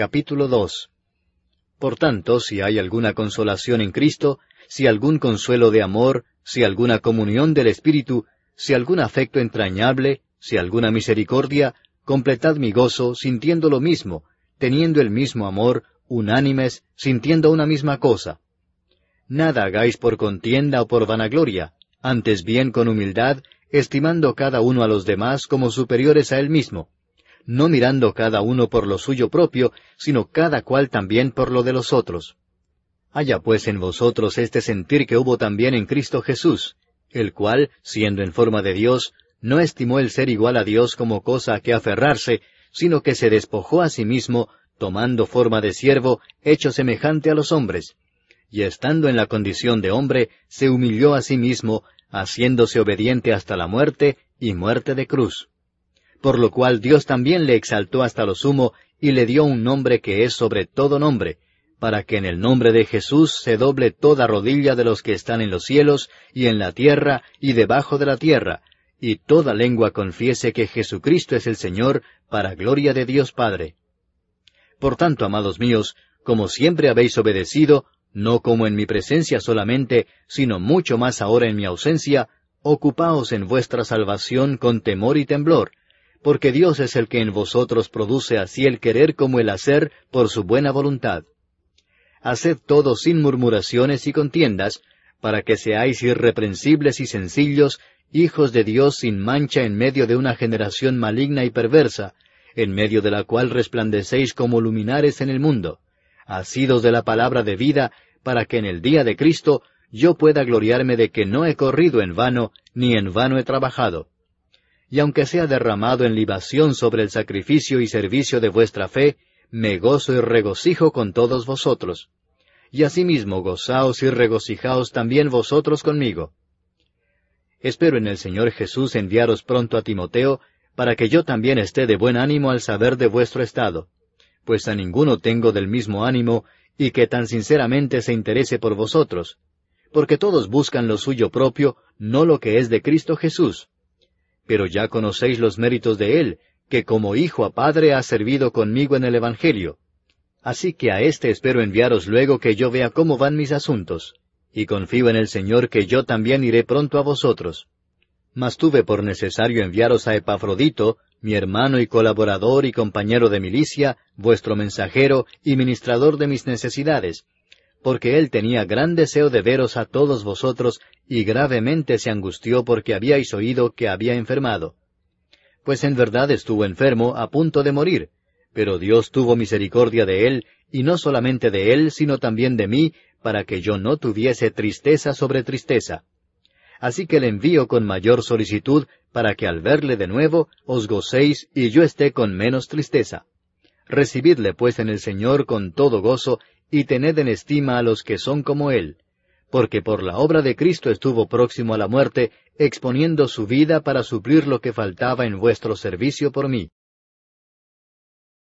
Capítulo 2 Por tanto, si hay alguna consolación en Cristo, si algún consuelo de amor, si alguna comunión del Espíritu, si algún afecto entrañable, si alguna misericordia, completad mi gozo sintiendo lo mismo, teniendo el mismo amor, unánimes, sintiendo una misma cosa. Nada hagáis por contienda o por vanagloria, antes bien con humildad, estimando cada uno a los demás como superiores a él mismo, no mirando cada uno por lo suyo propio, sino cada cual también por lo de los otros. Haya pues en vosotros este sentir que hubo también en Cristo Jesús, el cual, siendo en forma de Dios, no estimó el ser igual a Dios como cosa a que aferrarse, sino que se despojó a sí mismo, tomando forma de siervo, hecho semejante a los hombres, y estando en la condición de hombre, se humilló a sí mismo, haciéndose obediente hasta la muerte y muerte de cruz. Por lo cual Dios también le exaltó hasta lo sumo y le dio un nombre que es sobre todo nombre, para que en el nombre de Jesús se doble toda rodilla de los que están en los cielos y en la tierra y debajo de la tierra, y toda lengua confiese que Jesucristo es el Señor, para gloria de Dios Padre. Por tanto, amados míos, como siempre habéis obedecido, no como en mi presencia solamente, sino mucho más ahora en mi ausencia, ocupaos en vuestra salvación con temor y temblor, porque Dios es el que en vosotros produce así el querer como el hacer por su buena voluntad. Haced todo sin murmuraciones y contiendas, para que seáis irreprensibles y sencillos, hijos de Dios sin mancha en medio de una generación maligna y perversa, en medio de la cual resplandecéis como luminares en el mundo asidos de la palabra de vida, para que en el día de Cristo yo pueda gloriarme de que no he corrido en vano, ni en vano he trabajado. Y aunque sea derramado en libación sobre el sacrificio y servicio de vuestra fe, me gozo y regocijo con todos vosotros. Y asimismo gozaos y regocijaos también vosotros conmigo. Espero en el Señor Jesús enviaros pronto a Timoteo, para que yo también esté de buen ánimo al saber de vuestro estado pues a ninguno tengo del mismo ánimo y que tan sinceramente se interese por vosotros, porque todos buscan lo suyo propio, no lo que es de Cristo Jesús. Pero ya conocéis los méritos de Él, que como hijo a padre ha servido conmigo en el Evangelio. Así que a éste espero enviaros luego que yo vea cómo van mis asuntos, y confío en el Señor que yo también iré pronto a vosotros. Mas tuve por necesario enviaros a Epafrodito, mi hermano y colaborador y compañero de milicia, vuestro mensajero y ministrador de mis necesidades, porque él tenía gran deseo de veros a todos vosotros y gravemente se angustió porque habíais oído que había enfermado. Pues en verdad estuvo enfermo a punto de morir, pero Dios tuvo misericordia de él, y no solamente de él, sino también de mí, para que yo no tuviese tristeza sobre tristeza así que le envío con mayor solicitud para que al verle de nuevo os gocéis y yo esté con menos tristeza. Recibidle pues en el Señor con todo gozo y tened en estima a los que son como Él, porque por la obra de Cristo estuvo próximo a la muerte, exponiendo su vida para suplir lo que faltaba en vuestro servicio por mí.